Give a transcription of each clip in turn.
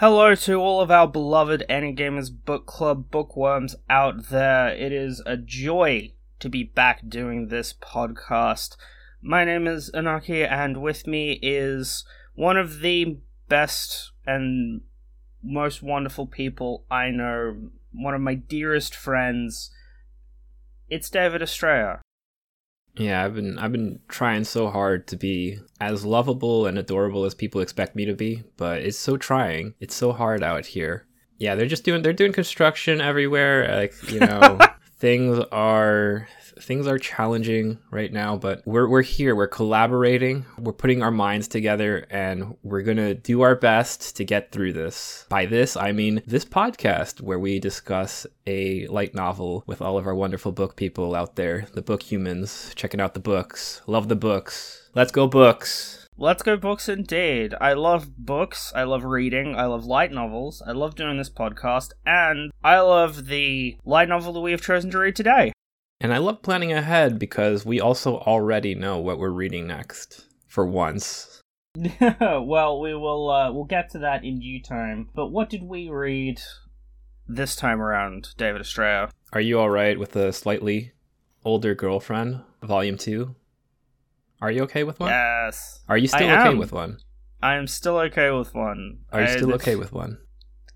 Hello to all of our beloved Ani-Gamers Book Club bookworms out there. It is a joy to be back doing this podcast. My name is Anaki, and with me is one of the best and most wonderful people I know, one of my dearest friends. It's David Estrella. Yeah, I've been I've been trying so hard to be as lovable and adorable as people expect me to be, but it's so trying. It's so hard out here. Yeah, they're just doing they're doing construction everywhere. Like, you know, things are things are challenging right now, but we're we're here. We're collaborating. We're putting our minds together, and we're gonna do our best to get through this. By this, I mean this podcast where we discuss a light novel with all of our wonderful book people out there, the book humans, checking out the books. Love the books. Let's go books. Let's go books indeed. I love books, I love reading, I love light novels, I love doing this podcast, and I love the light novel that we have chosen to read today. And I love planning ahead because we also already know what we're reading next for once. well, we will uh, we'll get to that in due time. But what did we read this time around, David Estrella? Are you all right with a slightly older girlfriend, volume 2? Are you okay with one? Yes. Are you still I okay am. with one? I am still okay with one. Are you I- still okay with one?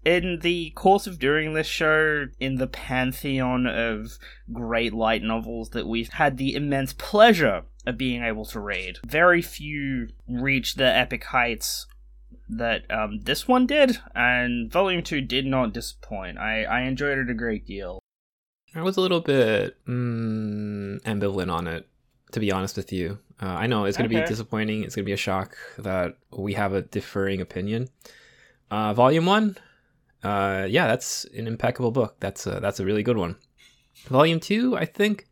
in the course of doing this show, in the pantheon of great light novels that we've had the immense pleasure of being able to read, very few reach the epic heights that um, this one did, and Volume 2 did not disappoint. I, I enjoyed it a great deal. I was a little bit mm, ambivalent on it, to be honest with you. Uh, I know it's going to Okay. be disappointing. It's going to be a shock that we have a differing opinion. Uh, volume one, uh, yeah, that's an impeccable book. That's a, that's a really good one. Volume two, I think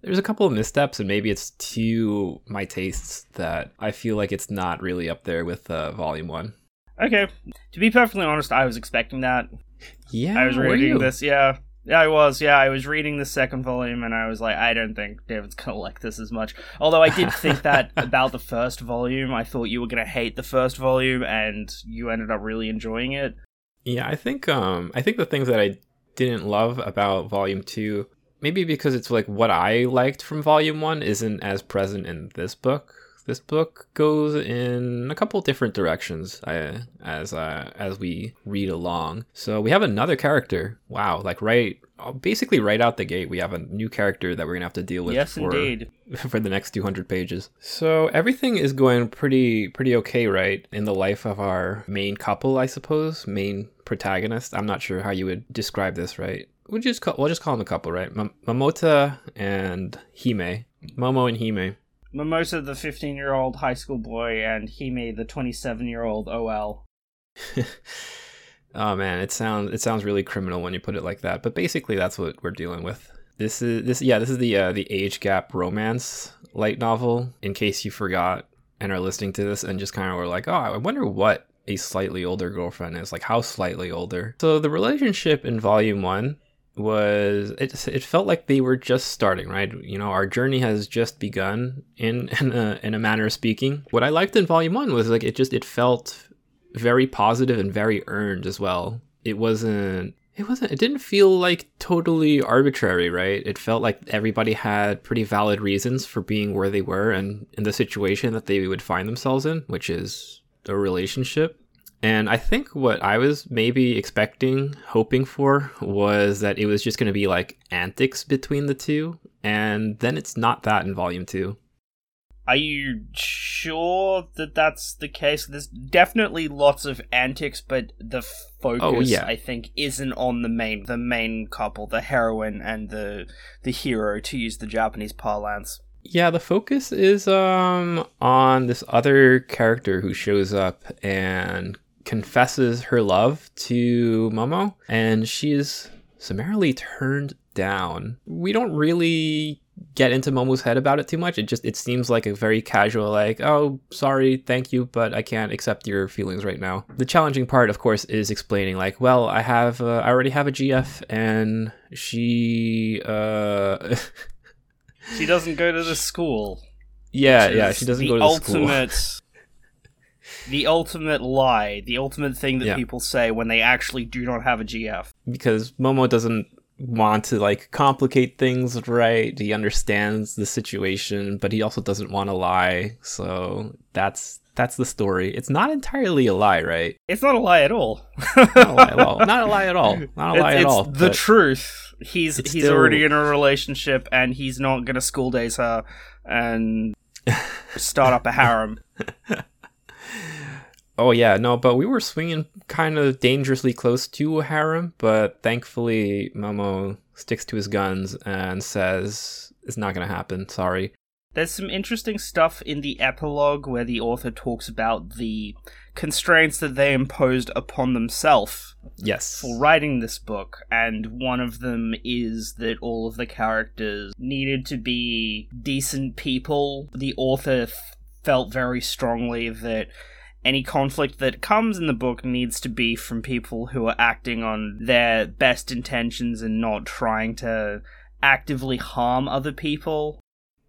there's a couple of missteps, and maybe it's to my tastes that I feel like it's not really up there with uh, volume one. Okay, to be perfectly honest, I was expecting that. Yeah, I was reading this, yeah. Yeah, I was. Yeah, I was reading the second volume, and I was like, I don't think David's gonna like this as much. Although I did think that about the first volume. I thought you were gonna hate the first volume, and you ended up really enjoying it. Yeah, I think um I think the things that I didn't love about volume 2 maybe because it's like what I liked from volume 1 isn't as present in this book. This book goes in a couple different directions uh, as uh, as we read along. So we have another character. Wow, like right basically right out the gate we have a new character that we're going to have to deal with yes, for indeed. for the next 200 pages. So everything is going pretty pretty okay, right? In the life of our main couple, I suppose, main protagonist. I'm not sure how you would describe this, right? We'll just call, we'll just call them a couple, right? M- Momota and Hime, Momo and Hime. Momota, the 15 year old high school boy, and Hime, the 27 year old OL. oh man, it sounds it sounds really criminal when you put it like that. But basically, that's what we're dealing with. This is this yeah this is the uh, the age gap romance light novel. In case you forgot and are listening to this and just kind of were like, oh, I wonder what a slightly older girlfriend is like. How slightly older? So the relationship in volume one was it it felt like they were just starting right? You know our journey has just begun in in a, in a manner of speaking. What i liked in volume 1 was like it just it felt very positive and very earned as well. It wasn't it wasn't it didn't feel like totally arbitrary right? It felt like everybody had pretty valid reasons for being where they were and in the situation that they would find themselves in which is a relationship and I think what I was maybe expecting, hoping for, was that it was just going to be like antics between the two. And then it's not that in volume two. Are you sure that that's the case? There's definitely lots of antics, but the focus, Oh, yeah. I think, isn't on the main the main couple, the heroine and the the hero, to use the Japanese parlance. Yeah, the focus is um on this other character who shows up and confesses her love to Momo, and she is summarily turned down. We don't really get into Momo's head about it too much. It just it seems like a very casual like, "Oh, sorry, thank you, but I can't accept your feelings right now." The challenging part, of course, is explaining like, "Well, I have uh, I already have a GF and she uh She doesn't go to the school. yeah, yeah, she doesn't go to the school. the ultimate lie, the ultimate thing that Yeah. people say when they actually do not have a GF. because Momo doesn't want to like complicate things right. He understands the situation, but he also doesn't want to lie. So that's that's the story. It's not entirely a lie, right? It's not a lie at all. Not a lie at all. Not a lie at all. Not a lie it's, at all. the truth. He's he's still- already in a relationship and he's not gonna school days her and start up a harem. Oh yeah, no, but we were swinging kind of dangerously close to a harem, but thankfully Momo sticks to his guns and says it's not going to happen. Sorry. There's some interesting stuff in the epilogue where the author talks about the constraints that they imposed upon themselves Yes. for writing this book, and one of them is that all of the characters needed to be decent people. The author f- felt very strongly that any conflict that comes in the book needs to be from people who are acting on their best intentions and not trying to actively harm other people.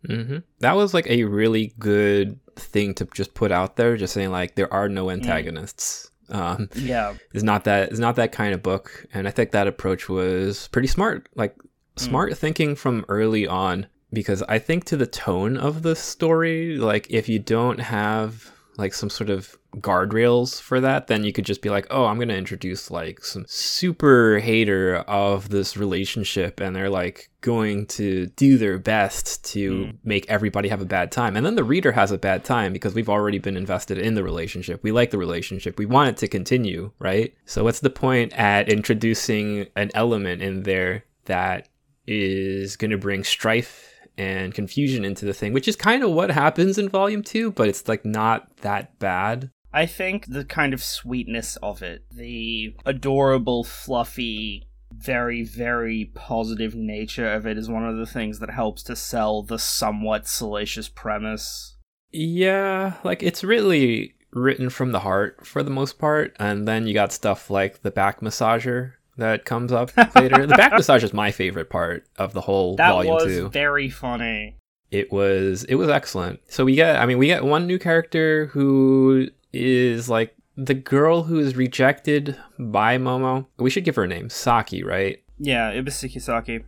hmm That was like a really good thing to just put out there, just saying like there are no antagonists. Um, Yeah. is not that is not that kind of book, and I think that approach was pretty smart. Like smart thinking from early on, because I think to the tone of the story, like if you don't have like some sort of guardrails for that, then you could just be like, oh, I'm gonna introduce like some super hater of this relationship, and they're like going to do their best to Mm. make everybody have a bad time, and then the reader has a bad time because we've already been invested in the relationship. We like the relationship. We want it to continue, right? So what's the point at introducing an element in there that is going to bring strife and confusion into the thing, which is kind of what happens in volume 2, but it's like not that bad. I think the kind of sweetness of it, the adorable, fluffy, very, very positive nature of it is one of the things that helps to sell the somewhat salacious premise. Yeah, like it's really written from the heart for the most part, and then you got stuff like the back massager that comes up later. the back massager is my favorite part of the whole volume. That volume was 2. very funny. it was it was excellent. So we get I mean we get one new character who is like the girl who is rejected by Momo. We should give her a name, Saki, right? Yeah, Ibisuki Saki.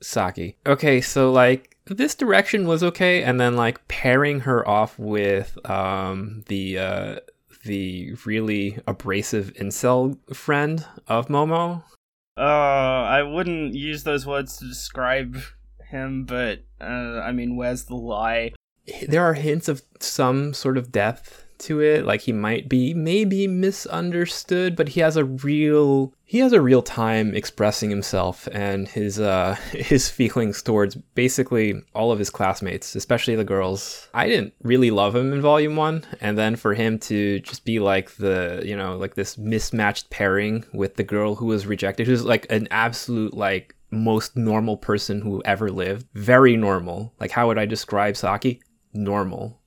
Saki. Okay, so like this direction was okay and then like pairing her off with um the uh the really abrasive incel friend of Momo. Uh, I wouldn't use those words to describe him, but, uh, I mean, where's the lie? there are hints of some sort of depth to it. Like he might be maybe misunderstood but he has a real he has a real time expressing himself and his uh his feelings towards basically all of his classmates especially the girls. I didn't really love him in volume 1 and then for him to just be like the you know like this mismatched pairing with the girl who was rejected who's like an absolute like most normal person who ever lived. Very normal. Like how would i describe saki? Normal.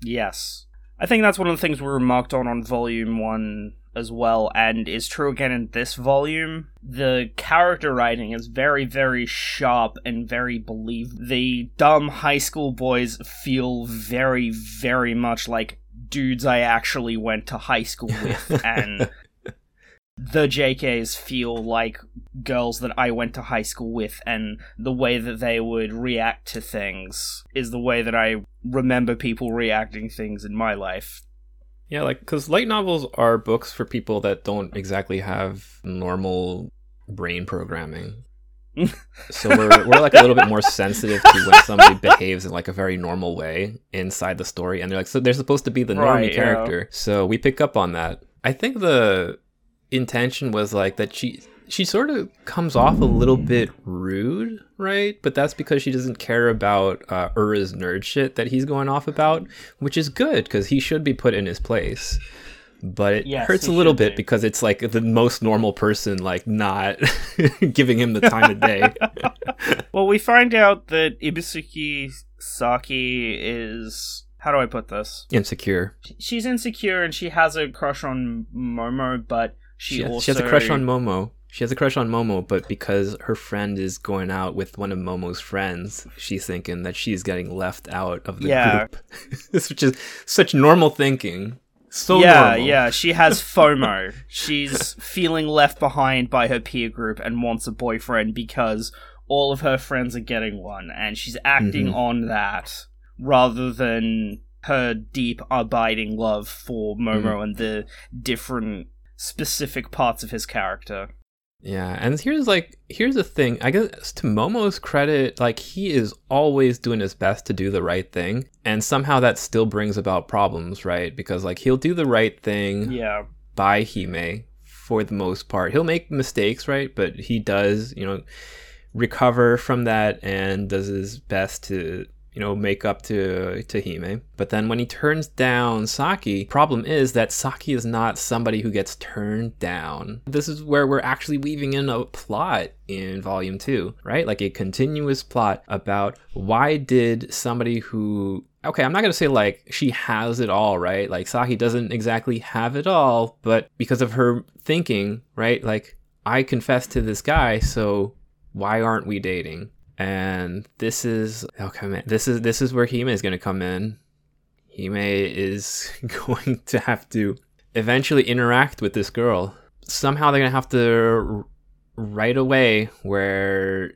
Yes. I think that's one of the things we remarked on on volume 1 as well, and is true again in this volume. The character writing is very, very sharp and very believable. The dumb high school boys feel very, very much like dudes I actually went to high school with, and the JKs feel like girls that I went to high school with, and the way that they would react to things is the way that I remember people reacting things in my life. Yeah, like because light novels are books for people that don't exactly have normal brain programming. so we're we're like a little bit more sensitive to when somebody behaves in like a very normal way inside the story, and they're like, so they're supposed to be the normie Right, yeah. character. So we pick up on that. I think the intention was like that she she sort of comes off a little bit rude, right? But that's because she doesn't care about uh, Ura's nerd shit that he's going off about, which is good because he should be put in his place. But it Yes, hurts a little bit be. because it's like the most normal person, like not giving him the time of day. Well, we find out that Ibisuki Saki is. How do I put this? Insecure. She's insecure and she has a crush on Momo, but she, She, has, also she has a crush on Momo. She has a crush on Momo, but because her friend is going out with one of Momo's friends, she's thinking that she's getting left out of the Yeah. group. Which is such normal thinking. So yeah, normal. yeah. She has FOMO. She's feeling left behind by her peer group and wants a boyfriend because all of her friends are getting one, and she's acting Mhm. on that rather than her deep, abiding love for Momo Mm-hmm. and the different specific parts of his character. Yeah, and here's like here's the thing. I guess to Momo's credit, like he is always doing his best to do the right thing, and somehow that still brings about problems, right? Because like he'll do the right thing Yeah. by Hime for the most part. He'll make mistakes, right? But he does, you know, recover from that and does his best to you know make up to to Hime. But then when he turns down Saki, problem is that Saki is not somebody who gets turned down. This is where we're actually weaving in a plot in volume 2, right? Like a continuous plot about why did somebody who okay, I'm not going to say like she has it all, right? Like Saki doesn't exactly have it all, but because of her thinking, right? Like I confessed to this guy, so why aren't we dating? And this is okay. This is this is where Hime is going to come in. Hime is going to have to eventually interact with this girl. Somehow they're going to have to right away where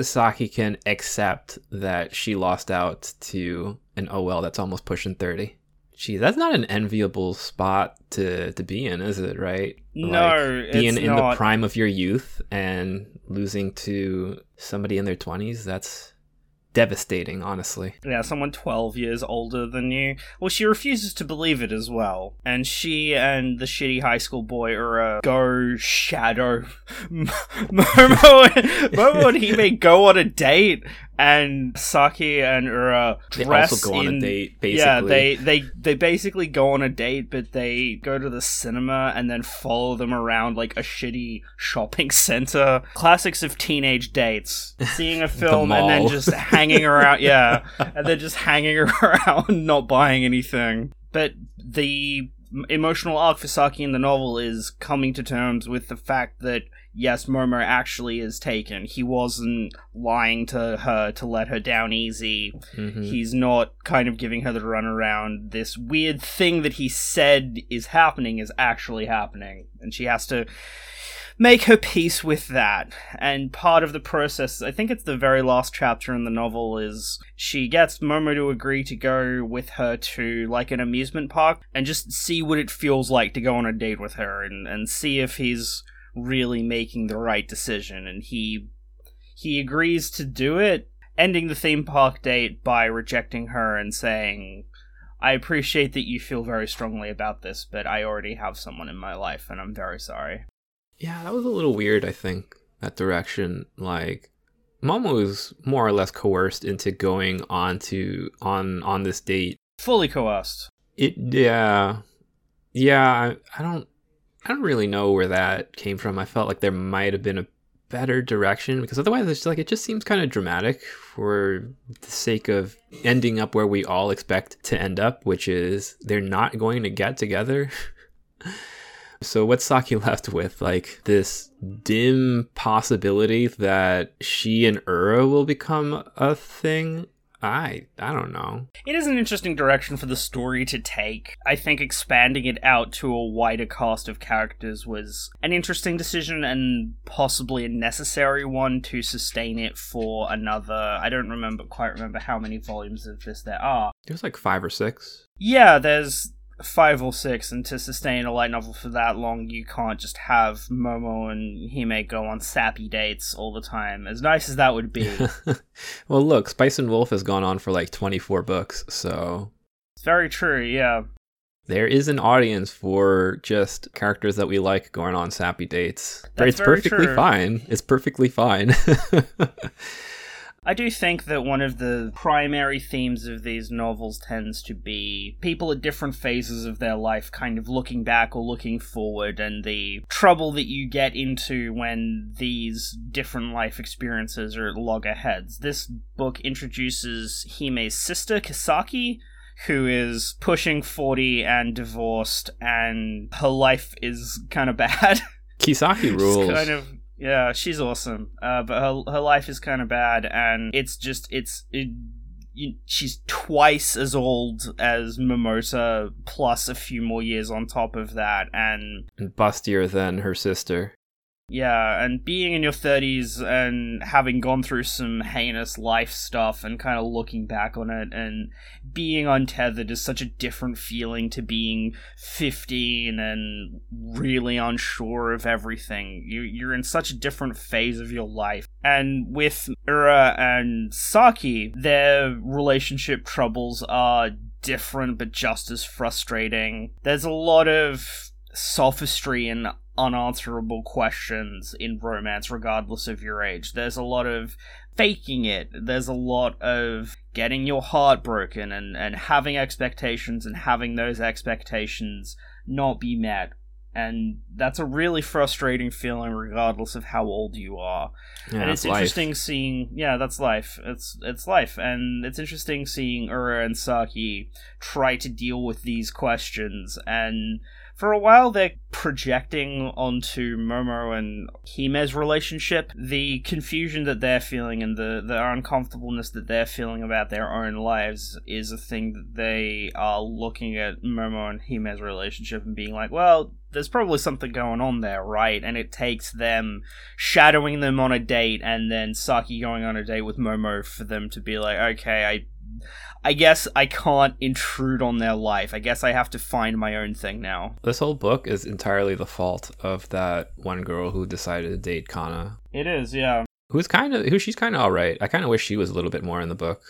Saki can accept that she lost out to an OL that's almost pushing 30. Gee, that's not an enviable spot to, to be in, is it, right? No, being it's in not. the prime of your youth and losing to somebody in their 20s, that's devastating, honestly. Yeah, someone 12 years older than you. Well, she refuses to believe it as well. And she and the shitty high school boy are a go shadow. Momo, Momo and Hime go on a date, and Saki and Ura They dress also go on in- a date, basically. Yeah, they, they they basically go on a date, but they go to the cinema and then follow them around like a shitty shopping center. Classics of teenage dates. Seeing a film and then just hanging around. Yeah, and then just hanging around, not buying anything. But the emotional arc for Saki in the novel is coming to terms with the fact that yes, Momo actually is taken. He wasn't lying to her to let her down easy. Mhm. He's not kind of giving her the runaround. This weird thing that he said is happening is actually happening. And she has to make her peace with that. And part of the process, I think it's the very last chapter in the novel, is she gets Momo to agree to go with her to like an amusement park and just see what it feels like to go on a date with her and, and see if he's really making the right decision. And he he agrees to do it ending the theme park date by rejecting her and saying, I appreciate that you feel very strongly about this, but I already have someone in my life and I'm very sorry. Yeah, that was a little weird, I think, that direction. Like Momo was more or less coerced into going on to on on this date. Fully coerced. It yeah. Yeah, I, I don't I don't really know where that came from. I felt like there might have been a better direction because otherwise it's like it just seems kind of dramatic for the sake of ending up where we all expect to end up, which is they're not going to get together. So what's Saki left with? Like this dim possibility that she and Ura will become a thing? I I don't know. It is an interesting direction for the story to take. I think expanding it out to a wider cast of characters was an interesting decision and possibly a necessary one to sustain it for another. I don't remember quite remember how many volumes of this there are. There's like five or six. Yeah, there's five or six, and to sustain a light novel for that long, you can't just have Momo and Hime go on sappy dates all the time. As nice as that would be, well, look, Spice and Wolf has gone on for like 24 books, so it's very true. Yeah, there is an audience for just characters that we like going on sappy dates. That's it's perfectly true. fine. It's perfectly fine. I do think that one of the primary themes of these novels tends to be people at different phases of their life kind of looking back or looking forward, and the trouble that you get into when these different life experiences are at loggerheads. This book introduces Hime's sister, Kisaki, who is pushing 40 and divorced, and her life is kind of bad. Kisaki rules. kind of yeah, she's awesome. Uh, but her her life is kind of bad, and it's just it's it, you, she's twice as old as Momota, plus a few more years on top of that, and and bustier than her sister. Yeah, and being in your 30s and having gone through some heinous life stuff and kind of looking back on it and being untethered is such a different feeling to being 15 and really unsure of everything. You, you're in such a different phase of your life. And with Ura and Saki, their relationship troubles are different but just as frustrating. There's a lot of sophistry and unanswerable questions in romance, regardless of your age. There's a lot of faking it, there's a lot of getting your heart broken and, and having expectations and having those expectations not be met. And that's a really frustrating feeling, regardless of how old you are. Yeah, and it's life. interesting seeing, yeah, that's life. It's it's life, and it's interesting seeing Ura and Saki try to deal with these questions and for a while they're projecting onto Momo and Hime's relationship the confusion that they're feeling and the, the uncomfortableness that they're feeling about their own lives is a thing that they are looking at Momo and Hime's relationship and being like, well, there's probably something going on there, right? And it takes them shadowing them on a date and then Saki going on a date with Momo for them to be like, okay, I I guess I can't intrude on their life. I guess I have to find my own thing now. This whole book is entirely the fault of that one girl who decided to date Kana. It is, yeah. Who's kind of who she's kind of all right. I kind of wish she was a little bit more in the book.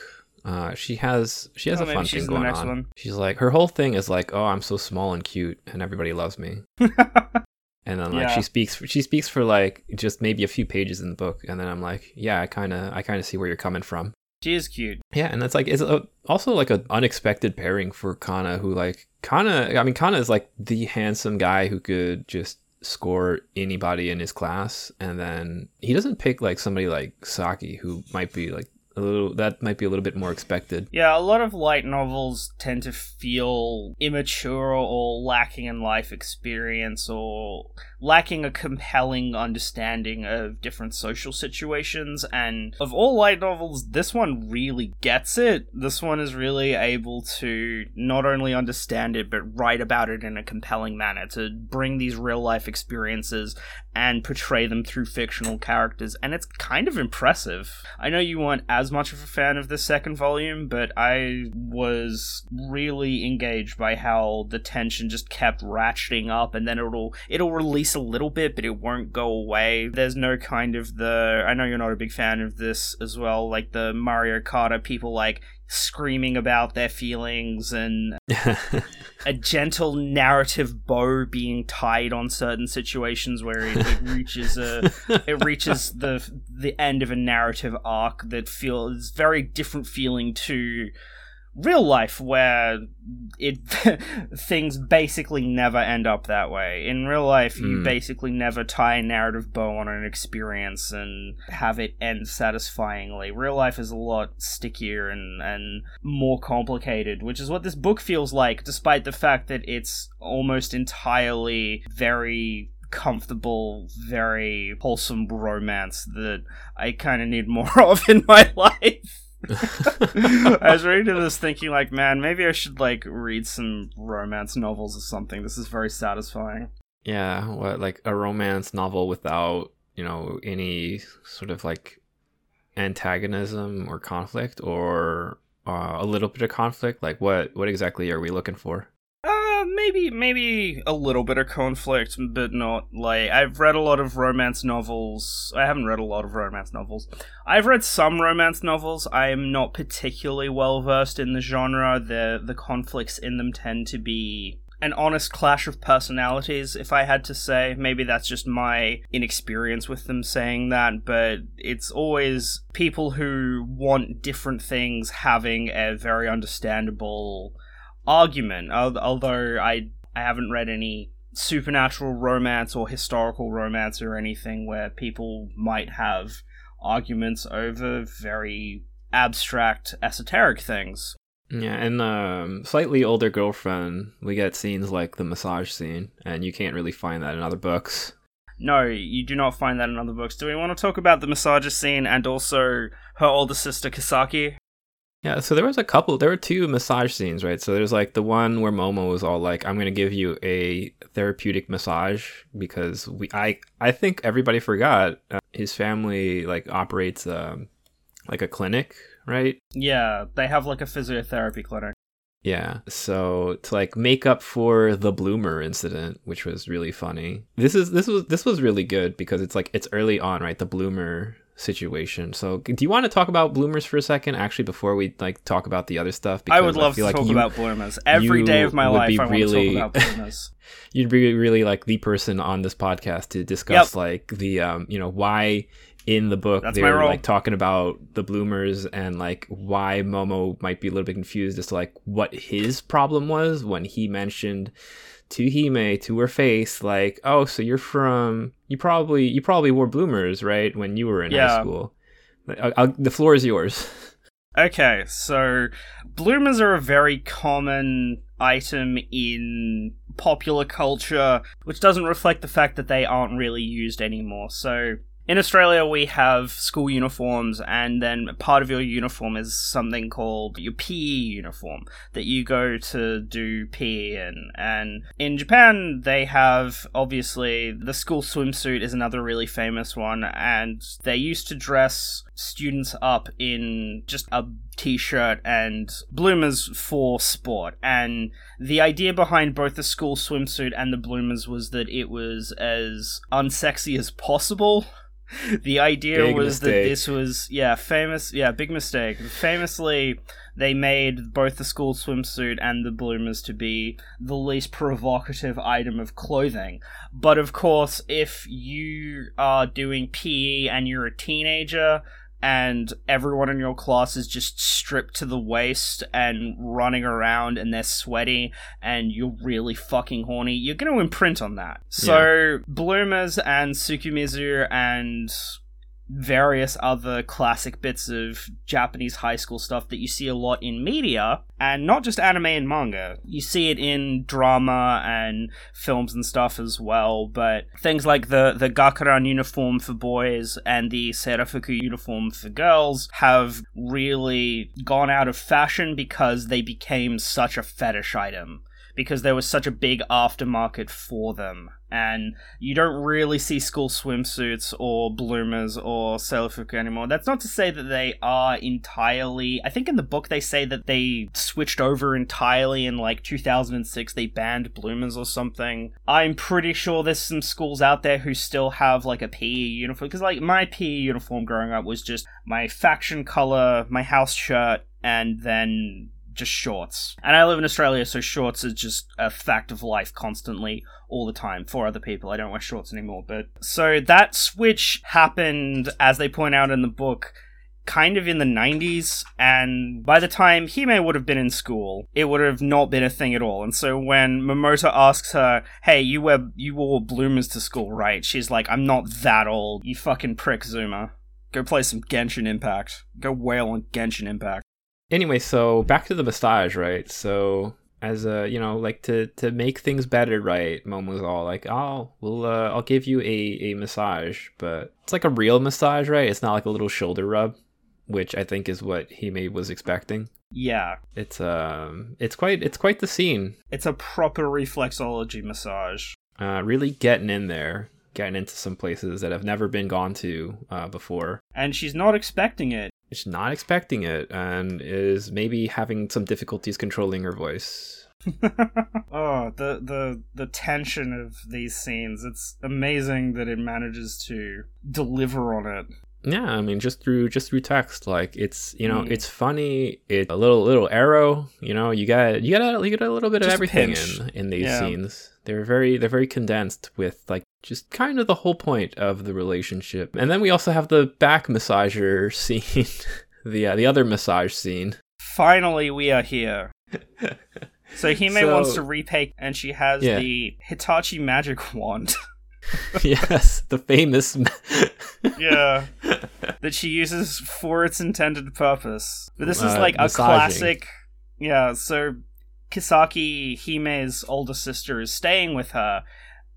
Uh, she has she has Oh, a fun thing going on. one. She's like her whole thing is like, oh, I'm so small and cute, and everybody loves me. And then like Yeah. she speaks she speaks for like just maybe a few pages in the book, and then I'm like, yeah, I kind of I kind of see where you're coming from. She is cute. Yeah, and that's like it's also like an unexpected pairing for Kana, who like Kana. I mean, Kana is like the handsome guy who could just score anybody in his class, and then he doesn't pick like somebody like Saki, who might be like a little that might be a little bit more expected. Yeah, a lot of light novels tend to feel immature or lacking in life experience or lacking a compelling understanding of different social situations. And of all light novels, this one really gets it. This one is really able to not only understand it, but write about it in a compelling manner to bring these real life experiences and portray them through fictional characters. And it's kind of impressive. I know you weren't as much of a fan of the second volume, but I was really engaged by how the tension just kept ratcheting up and then it'll it'll release a little bit but it won't go away. There's no kind of the I know you're not a big fan of this as well, like the Mario Kart people like screaming about their feelings and a gentle narrative bow being tied on certain situations where it, it reaches a it reaches the the end of a narrative arc that feels very different feeling to real life where it things basically never end up that way in real life you Mm. basically never tie a narrative bow on an experience and have it end satisfyingly real life is a lot stickier and and more complicated which is what this book feels like despite the fact that it's almost entirely very comfortable, very wholesome romance that I kind of need more of in my life. I was reading this thinking, like, man, maybe I should like read some romance novels or something. This is very satisfying. yeah, what like a romance novel without you know any sort of like antagonism or conflict, or uh, a little bit of conflict. Like what what exactly are we looking for? Maybe maybe a little bit of conflict, but not like I've read a lot of romance novels. I haven't read a lot of romance novels. I've read some romance novels. I am not particularly well versed in the genre. The the conflicts in them tend to be an honest clash of personalities, if I had to say. Maybe that's just my inexperience with them saying that, but it's always people who want different things having a very understandable argument. Although I I haven't read any supernatural romance or historical romance or anything where people might have arguments over very abstract esoteric things. Yeah, and um, slightly older girlfriend, we get scenes like the massage scene, and you can't really find that in other books. No, you do not find that in other books. Do we want to talk about the massager scene and also her older sister Kisaki? Yeah, so there was a couple. There were two massage scenes, right? So there's like the one where Momo was all like, "I'm going to give you a therapeutic massage because we." I I think everybody forgot uh, his family like operates um, like a clinic, right? Yeah, they have like a physiotherapy clinic. Yeah. So to like make up for the bloomer incident, which was really funny. This is this was this was really good because it's like it's early on, right? The bloomer situation. So do you want to talk about bloomers for a second actually before we like talk about the other stuff because I would love I to like talk you, about bloomers. Every day of my life I really, want to talk about bloomers. you'd be really like the person on this podcast to discuss yep. like the um, you know, why in the book That's they're like talking about the bloomers and like why Momo might be a little bit confused as to like what his problem was when he mentioned to Hime to her face like oh so you're from you probably you probably wore bloomers right when you were in yeah. high school I'll, I'll, the floor is yours. Okay so bloomers are a very common item in popular culture which doesn't reflect the fact that they aren't really used anymore. So in Australia, we have school uniforms, and then part of your uniform is something called your PE uniform that you go to do PE in. And in Japan, they have obviously the school swimsuit is another really famous one, and they used to dress students up in just a t-shirt and bloomers for sport and the idea behind both the school swimsuit and the bloomers was that it was as unsexy as possible the idea big was mistake. that this was yeah famous yeah big mistake famously they made both the school swimsuit and the bloomers to be the least provocative item of clothing but of course if you are doing pe and you're a teenager and everyone in your class is just stripped to the waist and running around and they're sweaty and you're really fucking horny, you're going to imprint on that. So, yeah. Bloomers and Sukumizu and various other classic bits of Japanese high school stuff that you see a lot in media, and not just anime and manga. You see it in drama and films and stuff as well, but things like the, the Gakuran uniform for boys and the Serafuku uniform for girls have really gone out of fashion because they became such a fetish item because there was such a big aftermarket for them. And you don't really see school swimsuits or bloomers or Serafuku anymore. That's not to say that they are entirely. I think in the book they say that they switched over entirely in like 2006. They banned bloomers or something. I'm pretty sure there's some schools out there who still have like a PE uniform. Because like my PE uniform growing up was just my faction color, my house shirt, and then just shorts. And I live in Australia, so shorts is just a fact of life constantly, all the time for other people. I don't wear shorts anymore. But so that switch happened, as they point out in the book, kind of in the 90s, and by the time Hime would have been in school, it would have not been a thing at all. And so when Momota asks her, Hey, you wear you wore bloomers to school, right? She's like, I'm not that old, you fucking prick Zuma. Go play some Genshin Impact. Go whale on Genshin Impact anyway, so back to the massage, right? So as a you know like to to make things better right mom was all like oh we'll uh, i'll give you a a massage but it's like a real massage right? It's not like a little shoulder rub which i think is what Hime was expecting. Yeah. It's um it's quite it's quite the scene. It's a proper reflexology massage. Uh really getting in there getting into some places that have never been gone to uh, before and she's not expecting it. She's not expecting it and is maybe having some difficulties controlling her voice. oh, the the the tension of these scenes. It's amazing that it manages to deliver on it. Yeah, I mean just through just through text like it's, you know, mm. it's funny, it's a little little ero, you know, you got you got a, you got a little bit just of everything in in these yeah. scenes. They're very they're very condensed with like just kind of the whole point of the relationship. And then we also have the back massager scene, the uh, the other massage scene. Finally, we are here. so Hime so, wants to repay, and she has yeah. the Hitachi magic wand. yes, the famous. yeah, that she uses for its intended purpose. But this is uh, like a classic. Yeah, so Kisaki Hime's older sister is staying with her,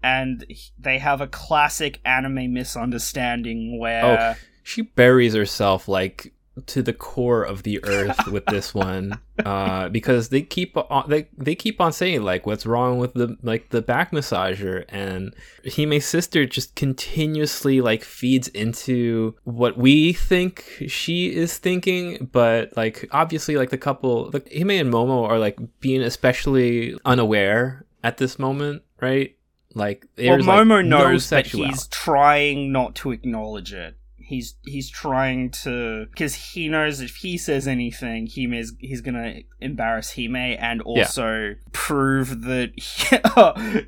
and they have a classic anime misunderstanding where oh, she buries herself like to the core of the earth with this one uh, because they keep on they, they keep on saying like what's wrong with the like the back massager and Hime's sister just continuously like feeds into what we think she is thinking but like obviously like the couple like Hime and Momo are like being especially unaware at this moment right like well, Momo like, no knows that he's trying not to acknowledge it. He's he's trying to because he knows if he says anything, is he's gonna embarrass Hime and also prove that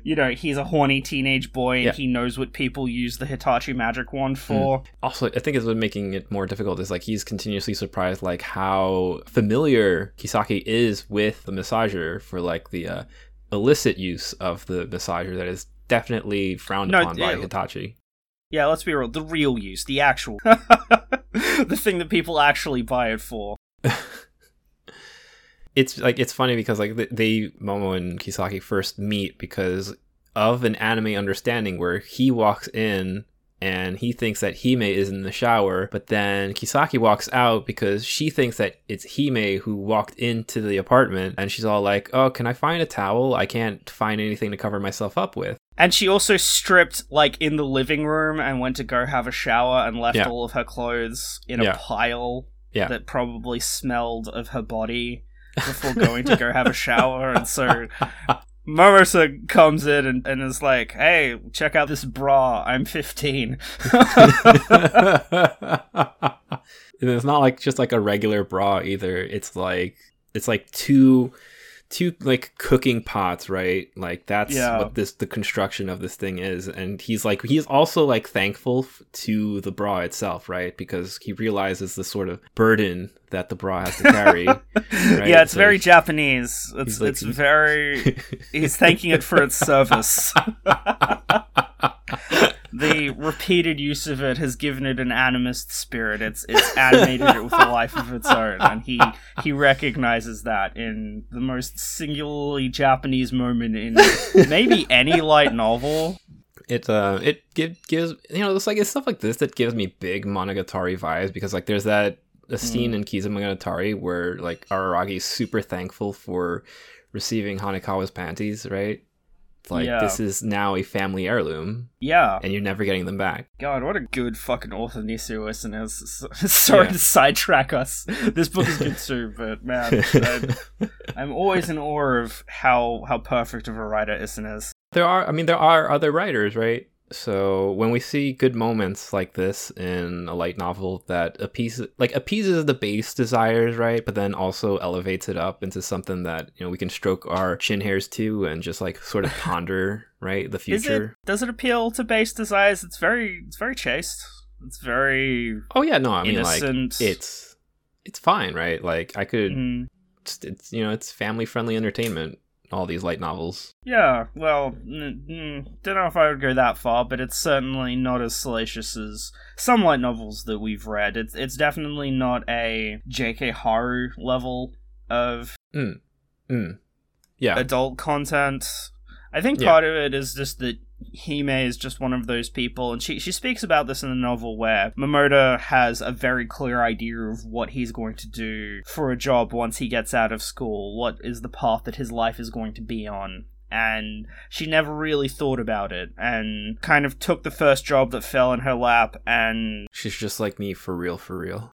you know he's a horny teenage boy and Yeah. he knows what people use the Hitachi magic wand for. also i think is what making it more difficult is like he's continuously surprised like how familiar kisaki is with the massager for like the uh, illicit use of the massager that is definitely frowned No, upon by yeah. hitachi Yeah, let's be real. The real use, the actual, the thing that people actually buy it for. it's like it's funny because like they momo and kisaki first meet because of an anime understanding where he walks in and he thinks that Hime is in the shower, but then Kisaki walks out because she thinks that it's Hime who walked into the apartment and she's all like, "Oh, can I find a towel? I can't find anything to cover myself up with." And she also stripped like in the living room and went to go have a shower and left Yeah. all of her clothes in a pile Yeah. that probably smelled of her body before going to go have a shower. And so Momota comes in and, and is like, "Hey, check out this bra. I'm 15." And it's not like just like a regular bra either. It's like it's like two two like cooking pots, right? Like that's Yeah. what this the construction of this thing is. And he's like he's also like thankful f- to the bra itself, right? Because he realizes the sort of burden that the bra has to carry. yeah, it's So very Japanese. It's like- it's very he's thanking it for its service. the repeated use of it has given it an animist spirit. It's it's animated it with a life of its own, and he he recognizes that in the most singularly Japanese moment in maybe any light novel. it uh it give, gives you know it's like it's stuff like this that gives me big monogatari vibes because like there's that a scene in Kizumonogatari where like Araragi is super thankful for receiving Hanekawa's panties, right? Like Yeah. this is now a family heirloom Yeah, and you're never getting them back. God, what a good fucking author Nisio Isin is. Sorry Yeah. to sidetrack us. This book is good too, but man, I'm, I'm always in awe of how how perfect of a writer Isin is. There are I mean there are other writers, right? So when we see good moments like this in a light novel that appeases like appeases the base desires, right? But then also elevates it up into something that, you know, we can stroke our chin hairs to and just like sort of ponder, right? The Is it? future. Does it appeal to base desires? It's very it's very chaste. It's very Oh yeah, no, I mean like it's it's fine, right? Like I could Mhm. just, it's you know, it's family friendly entertainment, all these light novels. Yeah, well, mm, mm, don't know if I would go that far, but it's certainly not as salacious as some light novels that we've read. It's it's definitely not a J.K. Haru level of Mm. Yeah. adult content. I think Yeah. part of it is just that Hime is just one of those people, and she she speaks about this in the novel where Momota has a very clear idea of what he's going to do for a job once he gets out of school. What is the path that his life is going to be on? And she never really thought about it, and kind of took the first job that fell in her lap, and She's just like me for real, for real.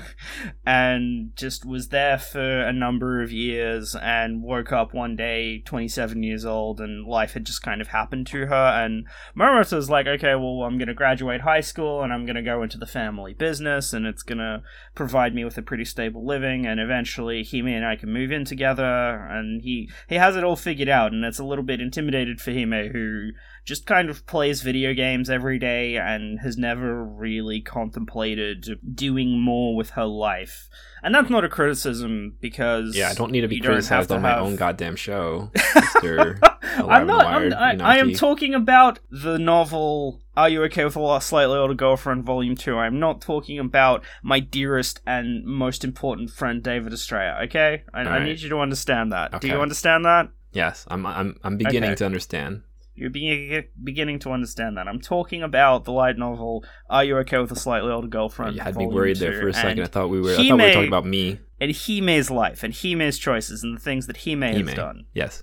and just was there for a number of years and woke up one day 27 years old and life had just kind of happened to her. And Momota's like okay well I'm going to graduate high school and I'm going to go into the family business and it's going to provide me with a pretty stable living and eventually Hime and I can move in together and he he has it all figured out and it's a little bit intimidated for Hime who just kind of plays video games every day and has never really contemplated doing more with her life. And that's not a criticism because Yeah, I don't need to be you don't have criticized to on my have- own goddamn show. I'm not. I'm, I, I am talking about the novel "Are You Okay with a Slightly Older Girlfriend" Volume Two. I'm not talking about my dearest and most important friend David Estrella. Okay, I, I Alright. need you to understand that. Do you understand that? Yes, I'm. I'm. I'm beginning Okay. to understand. You're beginning to understand that. I'm talking about the light novel "Are You Okay with a Slightly Older Girlfriend?" You had me worried there for a second. I thought we were. I thought we were talking about me. And Hime's life and Hime's choices and the things that Hime, Hime. has done. Yes.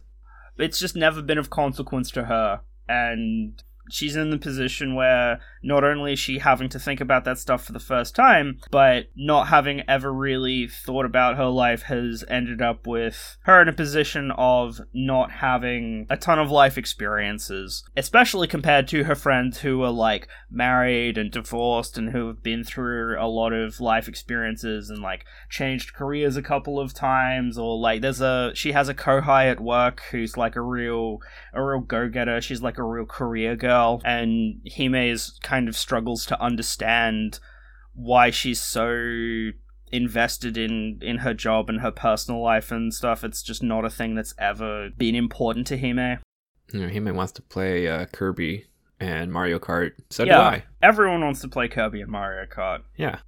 It's just never been of consequence to her, and she's in the position where not only is she having to think about that stuff for the first time, but not having ever really thought about her life has ended up with her in a position of not having a ton of life experiences, especially compared to her friends who are like married and divorced and who have been through a lot of life experiences and like changed careers a couple of times or like there's a she has a kohai at work who's like a real a real go-getter. She's like a real career girl and Hime's kind of struggles to understand why she's so invested in in her job and her personal life and stuff it's just not a thing that's ever been important to Hime You know, Hime wants to play uh, Kirby and Mario Kart. So do I. everyone wants to play Kirby and Mario Kart Yeah.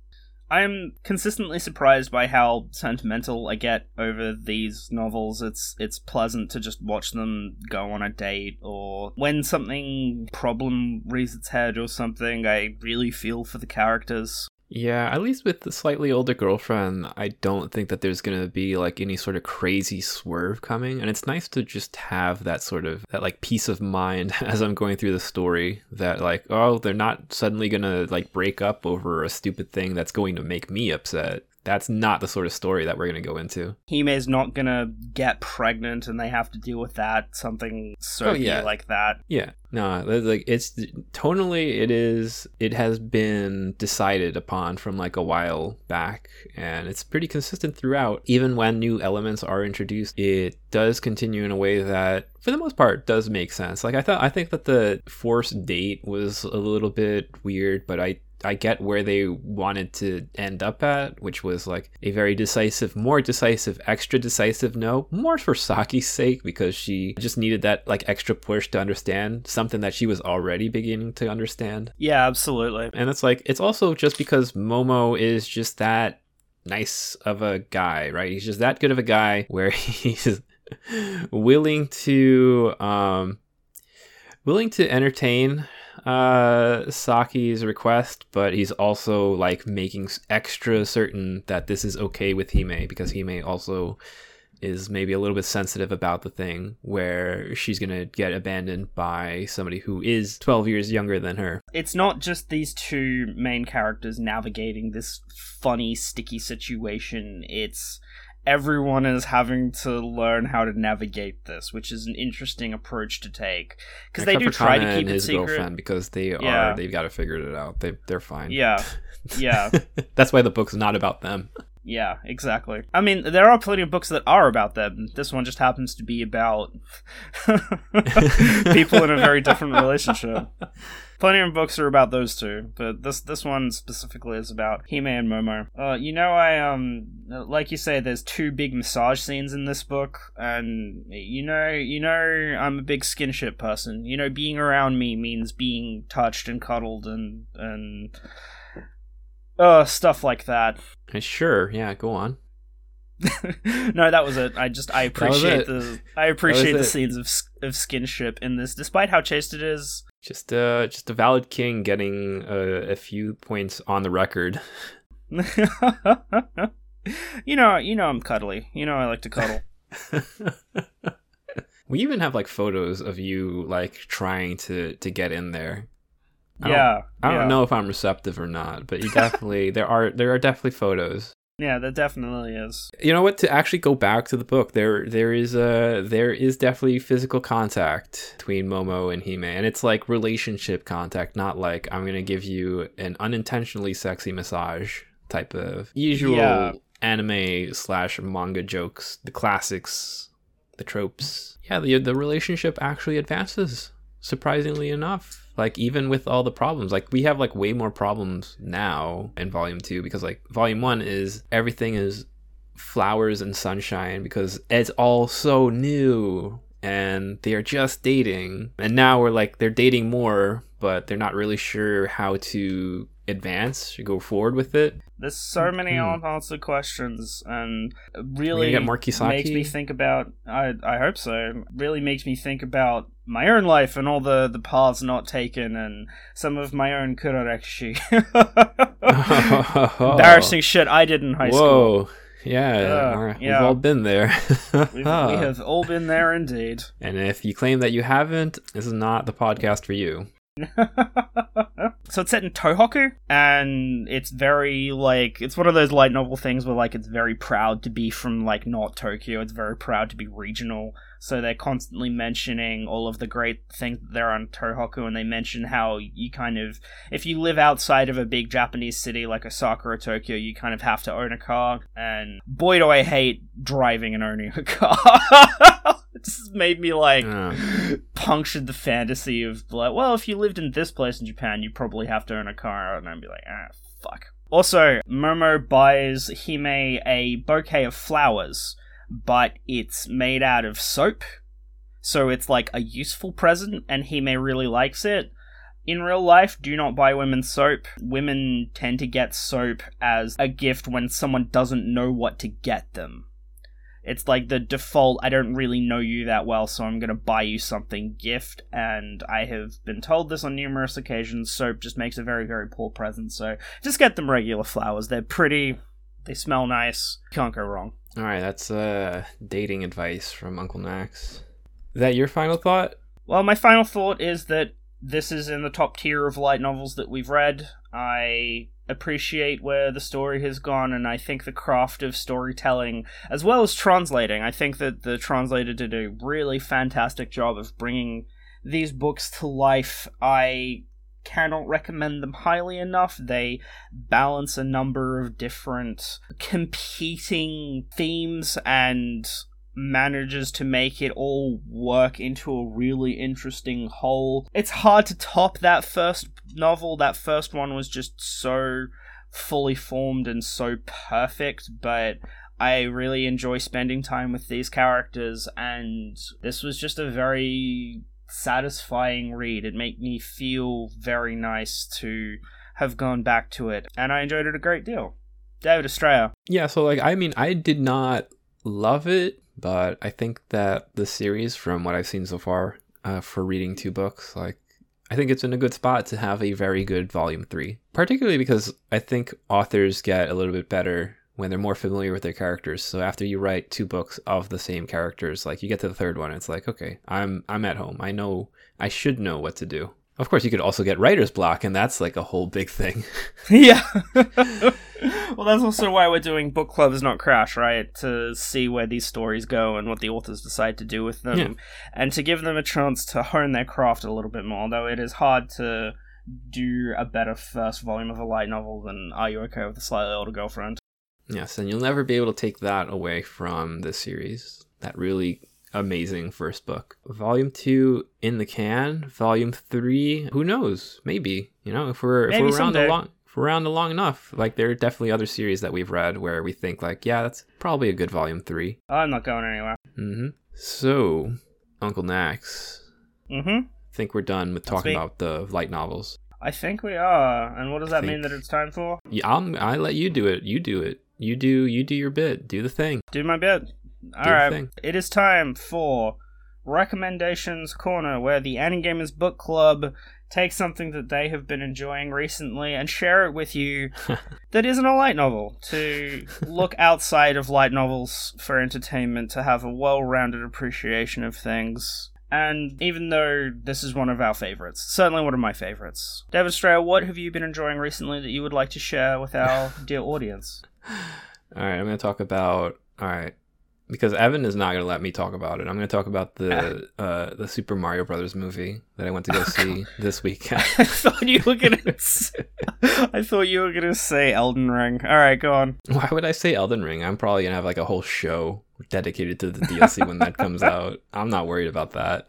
I'm consistently surprised by how sentimental I get over these novels. It's it's pleasant to just watch them go on a date or when something problem rears its head or something, I really feel for the characters. Yeah, at least with the slightly older girlfriend, I don't think that there's gonna be like any sort of crazy swerve coming. And it's nice to just have that sort of that like peace of mind as I'm going through the story that like, oh, they're not suddenly gonna like break up over a stupid thing that's going to make me upset. That's not the sort of story that we're gonna go into. Hime's not gonna get pregnant and they have to deal with that, something so Oh, yeah. like that. Yeah, no, like it's tonally it is it has been decided upon from like a while back, and it's pretty consistent throughout. Even when new elements are introduced, it does continue in a way that, for the most part, does make sense. Like I thought, I think that the forced date was a little bit weird, but I. I get where they wanted to end up at, which was like a very decisive, more decisive, extra decisive no, more for Saki's sake because she just needed that like extra push to understand something that she was already beginning to understand. Yeah, absolutely. And it's like it's also just because Momo is just that nice of a guy, right? He's just that good of a guy where he's willing to um willing to entertain uh Saki's request, but he's also like making extra certain that this is okay with Hime because Hime also is maybe a little bit sensitive about the thing where she's going to get abandoned by somebody who is 12 years younger than her. it's not just these two main characters navigating this funny, sticky situation. It's everyone is having to learn how to navigate this, which is an interesting approach to take because they do try to keep it secret. because they Yeah. are they've got to figure it out. They they're fine. Yeah, yeah, That's why the book's not about them. Yeah, exactly. I mean, there are plenty of books that are about them. This one just happens to be about people in a very different relationship. Plenty of books are about those two, but this this one specifically is about Hime and Momo. Uh, you know, I um, like you say, there's two big massage scenes in this book, and you know, you know, I'm a big skinship person. You know, being around me means being touched and cuddled and and uh stuff like that. Sure, yeah, go on. no, that was it. I just I appreciate the I appreciate the it. scenes of of skinship in this, despite how chaste it is. Just uh just a valid king getting uh, a few points on the record. you know, you know, I'm cuddly. You know, I like to cuddle. we even have like photos of you like trying to to get in there. I don't- yeah, I don't know if I'm receptive or not, but you definitely there are there are definitely photos. Yeah, that definitely is. You know what? To actually go back to the book, there there is a there is definitely physical contact between Momo and Hime, and it's like relationship contact, not like I'm gonna give you an unintentionally sexy massage type of usual Yeah. anime slash manga jokes, the classics, the tropes. Yeah, the the relationship actually advances surprisingly enough. Like even with all the problems, like we have like way more problems now in volume 2 because like volume 1 is everything is flowers and sunshine because it's all so new and they're just dating. And now we're like they're dating more, but they're not really sure how to advance, should go forward with it. There's so many Hmm. unanswered questions, and really gonna get more Kisaki. makes me think about. I I hope so. Really makes me think about my own life and all the the paths not taken, and some of my own kurorekishi. Embarrassing shit I did in high Whoa. school. Yeah, all right, yeah. we've all been there. We have all been there indeed. And if you claim that you haven't, this is not the podcast for you. so it's set in Tohoku, and it's very like it's one of those light novel things where like it's very proud to be from like not Tokyo. It's very proud to be regional. So they're constantly mentioning all of the great things that there are on Tohoku, and they mention how you kind of if you live outside of a big Japanese city like Osaka or Tokyo, you kind of have to own a car. And boy, do I hate driving and owning a car. it just made me like Uh, punctured the fantasy of like, well, if you lived in this place in Japan, you probably have to own a car, and I'd be like, ah, fuck. Also, Momo buys Hime a bouquet of flowers, but it's made out of soap, so it's like a useful present, and Hime really likes it. In real life, do not buy women soap. Women tend to get soap as a gift when someone doesn't know what to get them. It's like the default, I don't really know you that well, so I'm gonna buy you something gift, and I have been told this on numerous occasions. Soap just makes a very, very poor present, so just get them regular flowers. They're pretty, they smell nice, can't go wrong. all right, that's uh, dating advice from Uncle Nax. Is that your final thought? Well, my final thought is that this is in the top tier of light novels that we've read. I appreciate where the story has gone, and I think the craft of storytelling, as well as translating, I think that the translator did a really fantastic job of bringing these books to life. I cannot recommend them highly enough. They balance a number of different competing themes and manages to make it all work into a really interesting whole. It's hard to top that first novel. That first one was just so fully formed and so perfect, but I really enjoy spending time with these characters, and this was just a very satisfying read. It made me feel very nice to have gone back to it, and I enjoyed it a great deal. David Estrella. Yeah, so like I mean, I did not love it, but I think that the series, from what I've seen so far, uh, for reading two books, like I think it's in a good spot to have a very good volume three. Particularly because I think authors get a little bit better when they're more familiar with their characters. So after you write two books of the same characters, like you get to the third one, it's like, okay, I'm I'm at home. I know I should know what to do. Of course, you could also get writer's block, and that's like a whole big thing. yeah. well, that's also why we're doing book clubs, not crash, right? To see where these stories go and what the authors decide to do with them, Yeah. and to give them a chance to hone their craft a little bit more. Though it is hard to do a better first volume of a light novel than Are You Okay with a Slightly Older Girlfriend? Yes, and you'll never be able to take that away from this series. That really amazing first book. Volume two in the can. Volume three, who knows? Maybe. You know, if we're if Maybe we're around someday. a long if we're around a long enough, like there are definitely other series that we've read where we think like, yeah, that's probably a good volume three. I'm not going anywhere. Mm-hmm. So, Uncle Nax, Mm-hmm. I think we're done with talking about the light novels. I think we are. And what does that mean that it's time for? Yeah, I'll I let you do it. You do it. You do you do your bit. Do the thing. Do my bit. Alright. thing. It is time for Recommendations Corner, where the Ani-Gamers Book Club takes something that they have been enjoying recently and share it with you that isn't a light novel. To look outside of light novels for entertainment, to have a well rounded appreciation of things. And even though this is one of our favorites, certainly one of my favorites, David Estrella, what have you been enjoying recently that you would like to share with our dear audience? All right, I'm going to talk about all right because Evan is not going to let me talk about it. I'm going to talk about the uh, the Super Mario Brothers movie that I went to go see this weekend. I thought you were gonna. s- I thought you were gonna say Elden Ring. All right, go on. Why would I say Elden Ring? I'm probably going to have like a whole show dedicated to the DLC when that comes out. I'm not worried about that.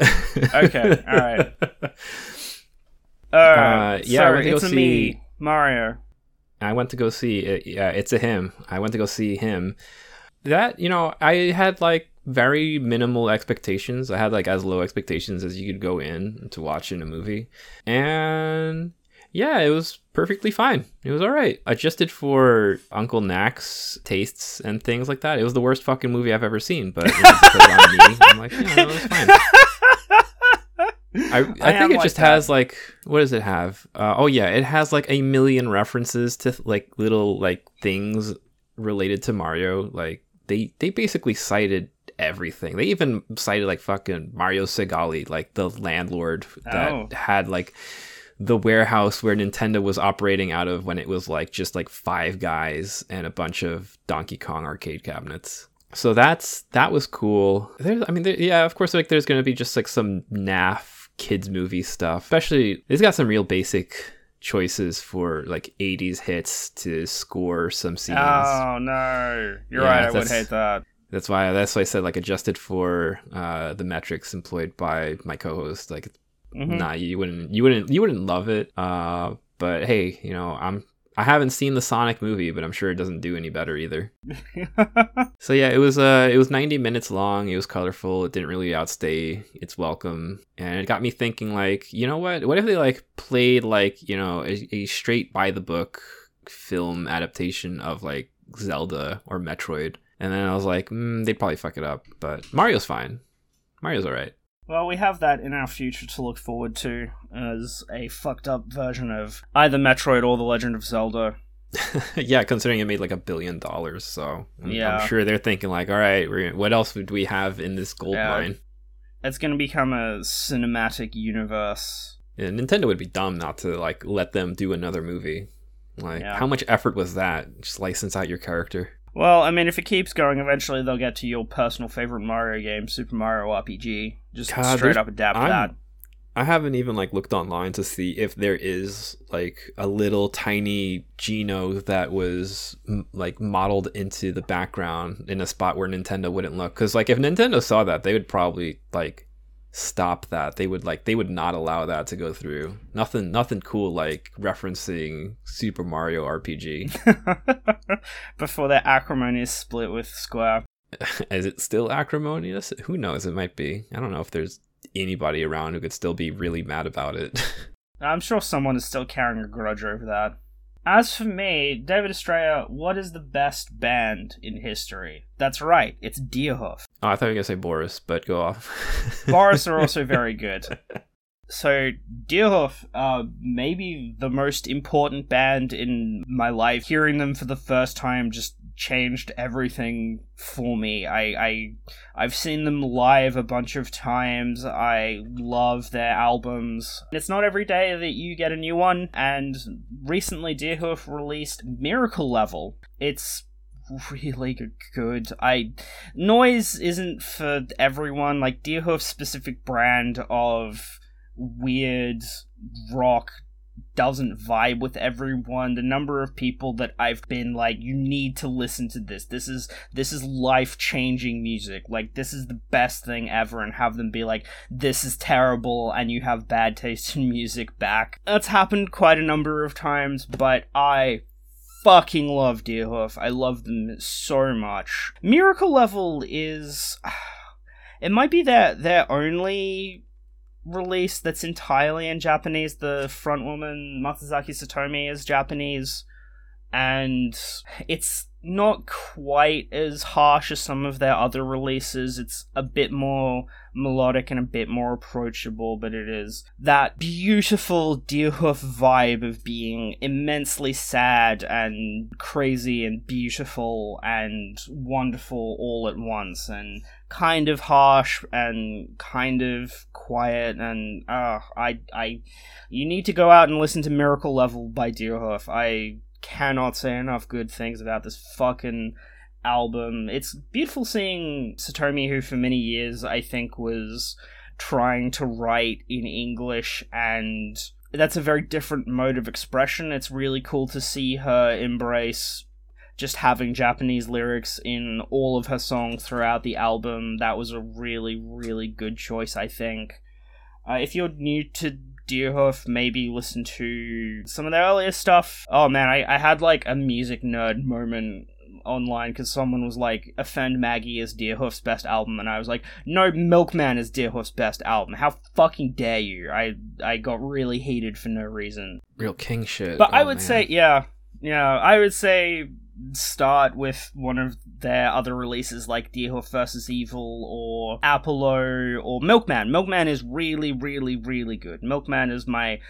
Okay, all right. All right. Uh, yeah, I so went to it's a see- me, Mario. I went to go see it. Yeah, it's a him. I went to go see him. That, you know, I had like very minimal expectations. I had like as low expectations as you could go in to watch in a movie. And Yeah, it was perfectly fine. It was all right. I adjusted for Uncle Nax's tastes and things like that, it was the worst fucking movie I've ever seen. But you know, me, I'm like, yeah, no, it was fine. I, I, I think it just that. has like what does it have? Uh, oh yeah, it has like a million references to like little like things related to Mario. Like they they basically cited everything. They even cited like fucking Mario Segale, like the landlord that Oh. had like the warehouse where Nintendo was operating out of when it was like just like five guys and a bunch of Donkey Kong arcade cabinets. So that's that was cool. There's, I mean, there, yeah, of course, like there's gonna be just like some naff kids movie stuff. Especially, it's got some real basic choices for like 80s hits to score some scenes. Oh no, you're Yeah, right. I would hate that. That's why that's why I said like adjusted for uh, the metrics employed by my co-host. Like, Mhm. nah, you wouldn't, you wouldn't, you wouldn't love it. Uh, but hey, you know, I'm I haven't seen the Sonic movie, but I'm sure it doesn't do any better either. So yeah, it was uh it was 90 minutes long. It was colorful. It didn't really outstay its welcome, and it got me thinking like, you know what? What if they like played like, you know, a, a straight by the book film adaptation of like Zelda or Metroid? And then I was like, mm, they'd probably fuck it up, but Mario's fine. Mario's all right. Well, we have that in our future to look forward to as a fucked up version of either Metroid or The Legend of Zelda. yeah, considering it made like a billion dollars, so I'm, Yeah. I'm sure they're thinking like, all right, what else would we have in this gold Yeah. mine? It's going to become a cinematic universe. Yeah, Nintendo would be dumb not to like let them do another movie. Like, Yeah. how much effort was that? Just license out your character. Well, I mean, if it keeps going, eventually they'll get to your personal favorite Mario game, Super Mario RPG. Just God, straight up adapt I'm- that. I haven't even like looked online to see if there is like a little tiny Geno that was m- like modeled into the background in a spot where Nintendo wouldn't look. Because like if Nintendo saw that, they would probably like stop that. They would like they would not allow that to go through. Nothing, nothing cool like referencing Super Mario RPG. Before that acrimony is split with Square. Is it still acrimonious? Who knows? It might be. I don't know if there's anybody around who could still be really mad about it. I'm sure someone is still carrying a grudge over that. As for me, David Estrella, what is the best band in history? That's right, it's Deerhoof. oh, I thought you were gonna say Boris, but go off. Boris are also very good. So, Deerhoof, uh, maybe the most important band in my life. Hearing them for the first time just changed everything for me. I, I, I've seen them live a bunch of times. I love their albums. It's not every day that you get a new one, and recently Deerhoof released Miracle Level. It's really good. I noise isn't for everyone. Like Deerhoof's specific brand of weird rock doesn't vibe with everyone. The number of people that I've been like, you need to listen to this. This is this is life changing music. Like this is the best thing ever, and have them be like, this is terrible, and you have bad taste in music back. That's happened quite a number of times, but I fucking love Deerhoof. I love them so much. Miracle Level is it might be their their only release that's entirely in Japanese. The front woman Matsuzaki Satomi is Japanese and it's not quite as harsh as some of their other releases. It's a bit more melodic and a bit more approachable, but it is that beautiful Deerhoof vibe of being immensely sad and crazy and beautiful and wonderful all at once and kind of harsh and kind of quiet and uh I I you need to go out and listen to Miracle Level by Deerhoof. I cannot say enough good things about this fucking album. It's beautiful seeing Satomi, who for many years I think was trying to write in English, and that's a very different mode of expression. It's really cool to see her embrace just having Japanese lyrics in all of her songs throughout the album. That was a really, really good choice, I think. Uh, if you're new to Deerhoof, maybe listen to some of their earlier stuff. Oh man, I, I had like a music nerd moment online because someone was like, "Offend Maggie is Deerhoof's best album," and I was like, "No, Milkman is Deerhoof's best album. How fucking dare you?" I I got really heated for no reason. Real king shit. But I Oh, would man. say, yeah, yeah, I would say start with one of their other releases like Deerhoof versus Evil or Apple O' or Milkman. Milkman is really, really, really good. Milkman is my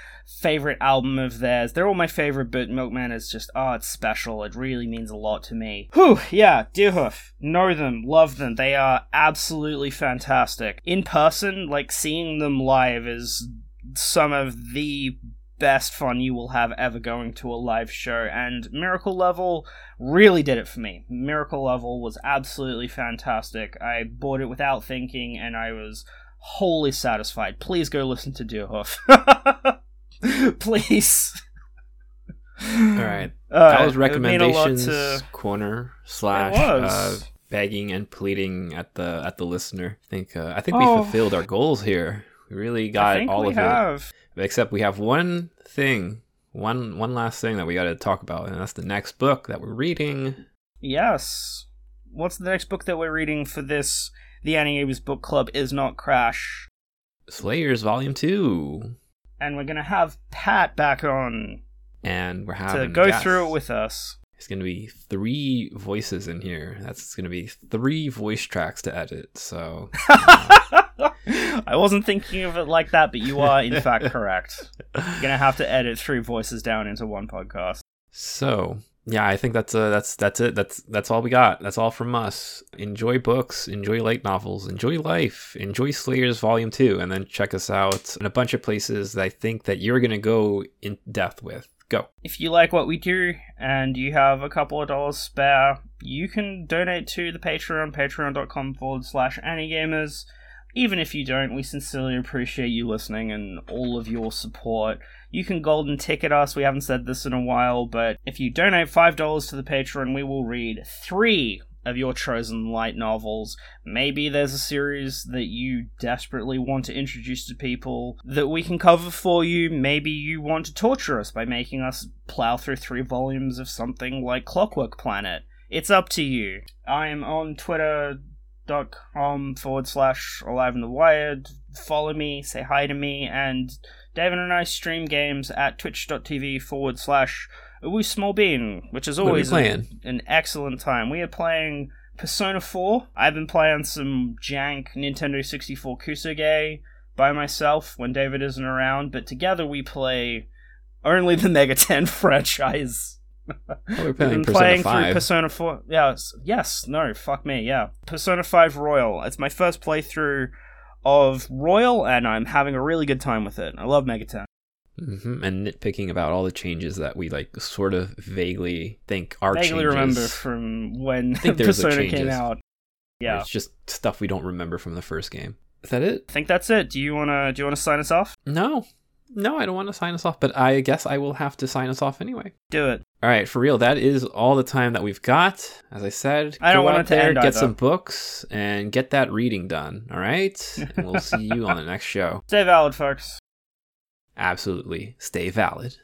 favorite album of theirs. They're all my favorite, but Milkman is just, oh, it's special. It really means a lot to me. Whew, yeah, Deerhoof. Know them, love them. They are absolutely fantastic. In person, like seeing them live is some of the best fun you will have ever going to a live show and miracle level really did it for me miracle level was absolutely fantastic i bought it without thinking and i was wholly satisfied please go listen to deerhoof please All right. Uh, that was it would mean a lot recommendations to- corner slash uh, begging and pleading at the at the listener. I think uh, I think we Oh. fulfilled our goals here. We really got all we of it. Except we have one thing, one one last thing that we got to talk about, and that's the next book that we're reading. Yes. What's the next book that we're reading for this? The Annie Book Club is not Crash. Slayers Volume Two, And we're gonna have Pat back on and we're having to go guests. through it with us. It's gonna be three voices in here. That's gonna be three voice tracks to edit. So uh, I wasn't thinking of it like that, but you are in fact correct. You're gonna have to edit three voices down into one podcast. So yeah, I think that's uh, that's that's it. That's that's all we got. That's all from us. Enjoy books, enjoy light novels, enjoy life, enjoy Slayers Volume Two, and then check us out in a bunch of places that I think that you're gonna go in depth with. Go. If you like what we do and you have a couple of dollars spare, you can donate to the Patreon, patreon.com forward slash Gamers. Even if you don't, we sincerely appreciate you listening and all of your support. You can golden ticket us, we haven't said this in a while, but if you donate $5 to the Patreon, we will read three of your chosen light novels. Maybe there's a series that you desperately want to introduce to people that we can cover for you. Maybe you want to torture us by making us plow through three volumes of something like Clockwork Planet. It's up to you. I am on twitter.com forward slash alive in the wired. Follow me, say hi to me, and David and I stream games at twitch.tv forward slash Small Bean, which is What are we always a- an excellent time. We are playing Persona 4. I've been playing some jank Nintendo 64 Kusoge by myself when David isn't around, but together we play only the Mega ten franchise. We're playing playing through. Persona 4. Yes, yes, no, fuck me, yeah. Persona 5 Royal. It's my first playthrough of Royal, and I'm having a really good time with it. I love Megaten. hmm And nitpicking about all the changes that we like, sort of vaguely think are Vaguely changes. remember from when like, Persona came out. Yeah. It's just stuff we don't remember from the first game. Is that it? I think that's it. Do you wanna do you wanna sign us off? No. No, I don't want to sign us off, but I guess I will have to sign us off anyway. Do it. All right, for real, that is all the time that we've got. As I said, I don't go want out to there, get either. some books, and get that reading done. All right, and we'll see you on the next show. Stay valid, folks. Absolutely, stay valid.